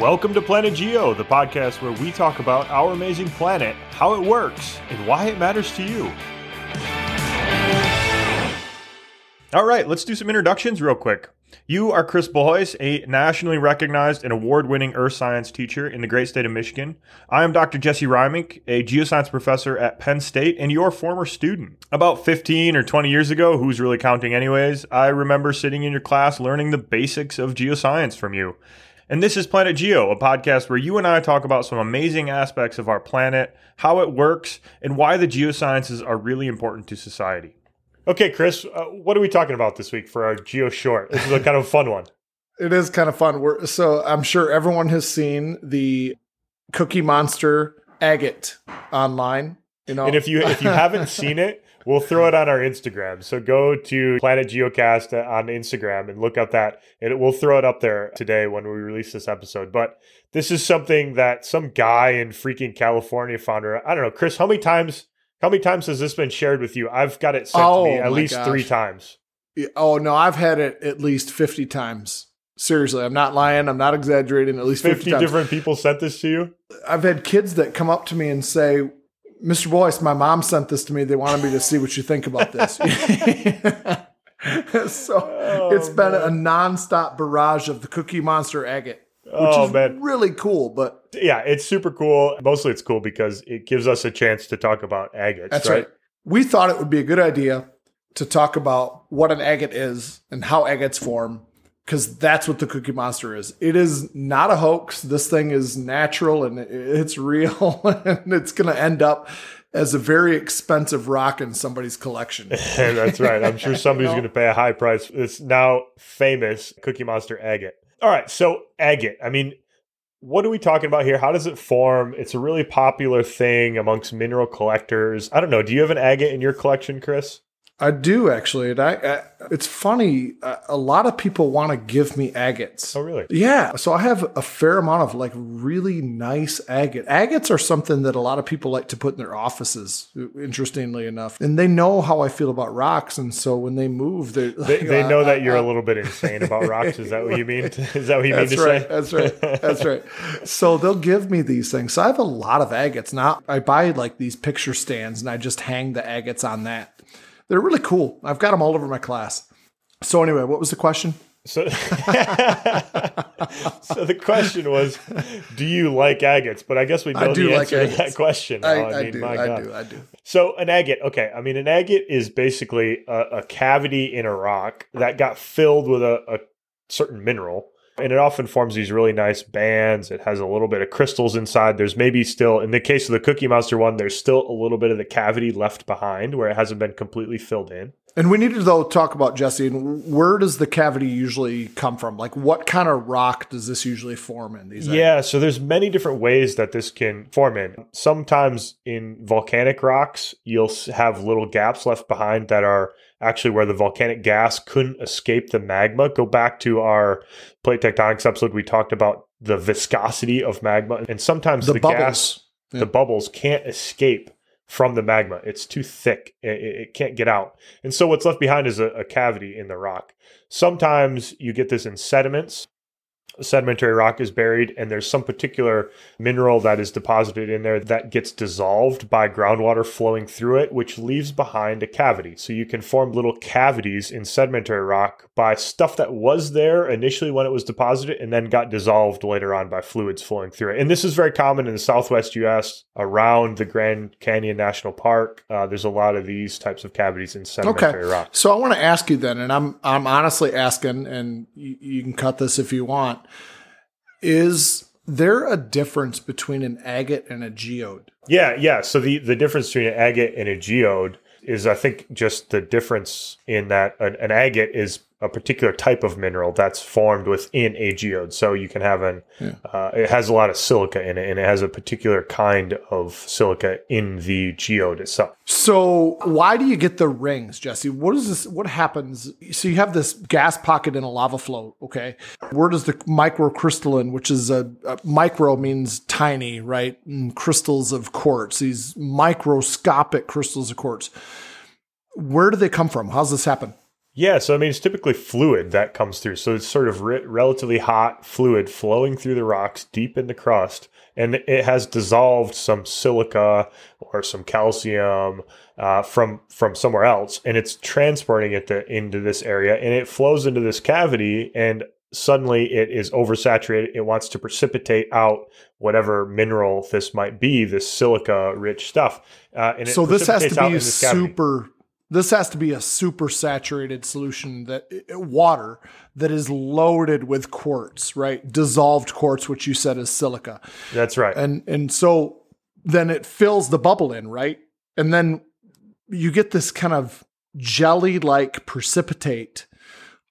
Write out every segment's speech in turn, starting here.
Welcome to Planet Geo, the podcast where we talk about our amazing planet, how it works, and why it matters to you. All right, let's do some introductions real quick. You are Chris Boyce, a nationally recognized and award winning earth science teacher in the great state of Michigan. I am Dr. Jesse Reimink, a geoscience professor at Penn State and your former student. About 15 or 20 years ago, who's really counting anyways, I remember sitting in your class learning the basics of geoscience from you. And this is Planet Geo, a podcast where you and I talk about some amazing aspects of our planet, how it works, and why the geosciences are really important to society. Okay, Chris, uh, what are we talking about this week for our Geo Short? This is a kind of fun one. It is kind of fun. We're, so I'm sure everyone has seen the Cookie Monster agate online. You know, and if you if you haven't seen it, We'll throw it on our Instagram. So go to Planet Geocast on Instagram and look up that. And we'll throw it up there today when we release this episode. But this is something that some guy in freaking California found. I don't know, Chris. How many times? How many times has this been shared with you? I've got it sent oh, to me oh at least gosh. three times. Oh no, I've had it at least fifty times. Seriously, I'm not lying. I'm not exaggerating. At least 50, 50 different people sent this to you. I've had kids that come up to me and say, Mr. Boyce, my mom sent this to me. They wanted me to see what you think about this. so oh, it's been man. a nonstop barrage of the Cookie Monster agate, which oh, is man. really cool. But yeah, it's super cool. Mostly it's cool because it gives us a chance to talk about agates. That's right. right. We thought it would be a good idea to talk about what an agate is and how agates form because that's what the Cookie Monster is. It is not a hoax. This thing is natural and it's real, and it's going to end up as a very expensive rock in somebody's collection. that's right. I'm sure somebody's going to pay a high price. It's now famous Cookie Monster agate. All right, so agate. I mean, what are we talking about here? How does it form? It's a really popular thing amongst mineral collectors. I don't know. Do you have an agate in your collection, Chris? I do actually. And I, I it's funny. Uh, a lot of people want to give me agates. Oh, really? Yeah. So I have a fair amount of like really nice agate. Agates are something that a lot of people like to put in their offices. Interestingly enough, and they know how I feel about rocks, and so when they move, they they, they know uh, that you're a little bit insane about rocks. Is that what you mean? Is that what you mean to right, say? That's right. That's right. So they'll give me these things. So I have a lot of agates now. I buy like these picture stands, and I just hang the agates on that they're really cool. I've got them all over my class. So anyway, what was the question? So, so the question was, do you like agates? But I guess we know the answer like to that question. I, oh, I, I mean, do, I God. do, I do. So an agate, okay. I mean, an agate is basically a, a cavity in a rock that got filled with a, a certain mineral and it often forms these really nice bands. It has a little bit of crystals inside. There's maybe still, in the case of the Cookie Monster one, there's still a little bit of the cavity left behind where it hasn't been completely filled in. And we need to though talk about Jesse. And where does the cavity usually come from? Like, what kind of rock does this usually form in? These yeah, so there's many different ways that this can form in. Sometimes in volcanic rocks, you'll have little gaps left behind that are actually where the volcanic gas couldn't escape the magma. Go back to our plate tectonics episode. We talked about the viscosity of magma, and sometimes the, the gas, yeah. the bubbles can't escape from the magma. It's too thick. It, it, can't get out. And so what's left behind is a, a cavity in the rock. Sometimes you get this in sediments sedimentary rock is buried and there's some particular mineral that is deposited in there that gets dissolved by groundwater flowing through it, which leaves behind a cavity. So you can form little cavities in sedimentary rock by stuff that was there initially when it was deposited and then got dissolved later on by fluids flowing through it. And this is very common in the southwest US around the Grand Canyon National Park. Uh, there's a lot of these types of cavities in sedimentary okay. rock. So I want to ask you then, and I'm I'm honestly asking, and you, you can cut this if you want is there a difference between an agate and a geode? Yeah, yeah. So the, the difference between an agate and a geode is, I think, just the difference in that an, an agate is a particular type of mineral that's formed within a geode. So you can have an, yeah. uh, it has a lot of silica in it and it has a particular kind of silica in the geode itself. So why do you get the rings, Jesse? What is this? What happens? So you have this gas pocket in a lava flow. Okay. Where does the microcrystalline, which is a, a micro means tiny, right? And crystals of quartz, these microscopic crystals of quartz. Where do they come from? How's this happen? Yeah, so I mean, it's typically fluid that comes through. So it's sort of re- relatively hot fluid flowing through the rocks deep in the crust, and it has dissolved some silica or some calcium uh, from from somewhere else, and it's transporting it to, into this area, and it flows into this cavity, and suddenly it is oversaturated. It wants to precipitate out whatever mineral this might be, this silica rich stuff. Uh, and so this has to be super this has to be a super saturated solution that eh, eh, water that is loaded with quartz, right? Dissolved quartz, which you said is silica. That's right. And and so then it fills the bubble in, right? And then you get this kind of jelly-like precipitate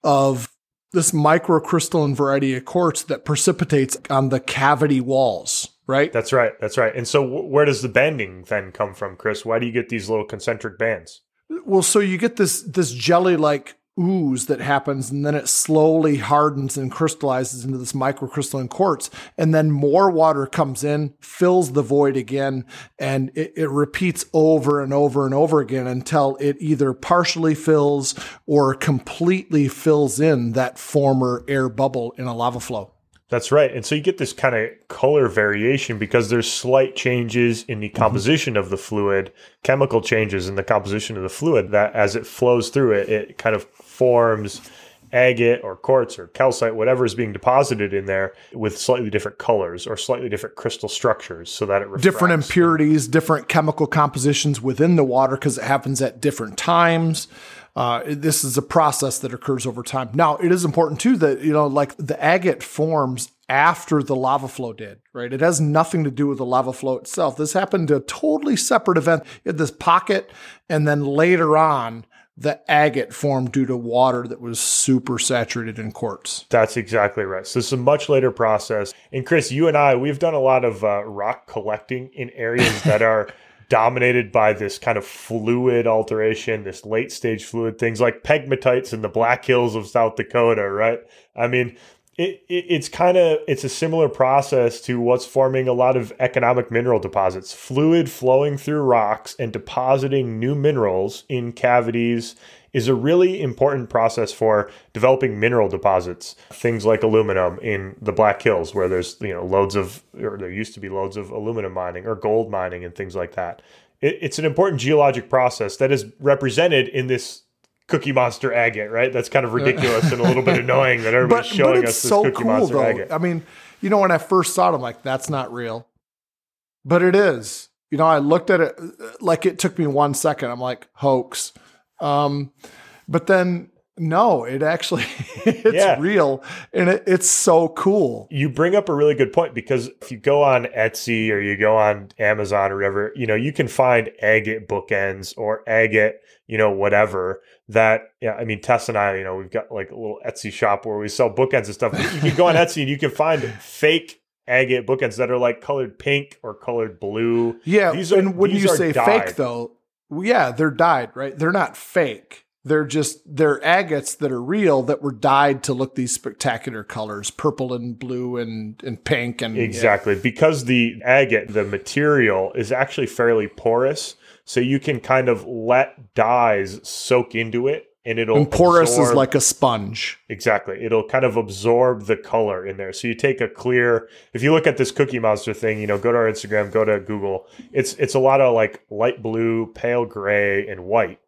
of this microcrystalline variety of quartz that precipitates on the cavity walls, right? That's right. That's right. And so where does the bending then come from, Chris? Why do you get these little concentric bands? Well, so you get this this jelly like ooze that happens and then it slowly hardens and crystallizes into this microcrystalline quartz and then more water comes in fills the void again and it, it, repeats over and over and over again until it either partially fills or completely fills in that former air bubble in a lava flow that's right. And so you get this kind of color variation because there's slight changes in the mm-hmm. composition mm-hmm. of the fluid, chemical changes in the composition of the fluid that as it flows through it, it kind of forms agate or quartz or calcite, whatever is being deposited in there with slightly different colors or slightly different crystal structures so that it refracts. different impurities, different chemical compositions within the water because it happens at different times. Uh, this is a process that occurs over time. Now, it is important too that, you know, like the agate forms after the lava flow did, right? It has nothing to do with the lava flow itself. This happened to a totally separate event. You had this pocket, and then later on, the agate formed due to water that was super saturated in quartz. That's exactly right. So it's a much later process. And Chris, you and I, we've done a lot of uh, rock collecting in areas that are dominated by this kind of fluid alteration, this late stage fluid, things like pegmatites in the Black Hills of South Dakota, right? I mean, it, it, it's kind of it's a similar process to what's forming a lot of economic mineral deposits fluid flowing through rocks and depositing new minerals in cavities is a really important process for developing mineral deposits things like aluminum in the black hills where there's you know loads of or there used to be loads of aluminum mining or gold mining and things like that it, it's an important geologic process that is represented in this Cookie Monster agate, right? That's kind of ridiculous and a little bit annoying that everybody's but, showing but us this so Cookie cool, Monster though. agate. I mean, you know, when I first saw it, I'm like, that's not real, but it is. You know, I looked at it like it took me one second. I'm like, hoax. Um, but then no, it actually it's yeah. real and it, it's so cool. You bring up a really good point because if you go on Etsy or you go on Amazon or whatever, you know, you can find agate bookends or agate, you know, whatever that yeah, I mean Tess and I, you know, we've got like a little Etsy shop where we sell bookends and stuff. you can go on Etsy and you can find fake agate bookends that are like colored pink or colored blue. Yeah, these are, and when you say dyed. fake though, yeah, they're dyed, right? They're not fake they're just they're agates that are real that were dyed to look these spectacular colors, purple and blue and and pink and exactly yeah. because the agate, the material is actually fairly porous, so you can kind of let dyes soak into it and it'll and porous absorb, is like a sponge. Exactly. It'll kind of absorb the color in there. So you take a clear if you look at this cookie monster thing, you know, go to our Instagram, go to Google. It's it's a lot of like light blue, pale gray, and white.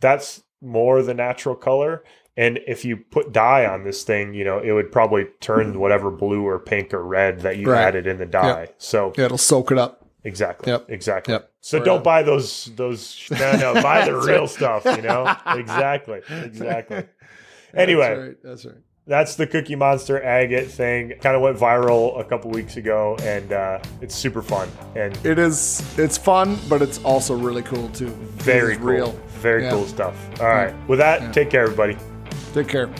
That's more the natural color. And if you put dye on this thing, you know, it would probably turn whatever blue or pink or red that you right. added in the dye. Yep. So yeah, it'll soak it up. Exactly. Yep. Exactly. Yep. So don't on. buy those those no no buy the real right. stuff, you know? exactly. Exactly. Anyway. That's right. That's right. That's the Cookie Monster agate thing. Kind of went viral a couple weeks ago, and uh, it's super fun. And it is. It's fun, but it's also really cool too. Very cool. real. Very yeah. cool stuff. All right. Yeah. With that, yeah. take care, everybody. Take care.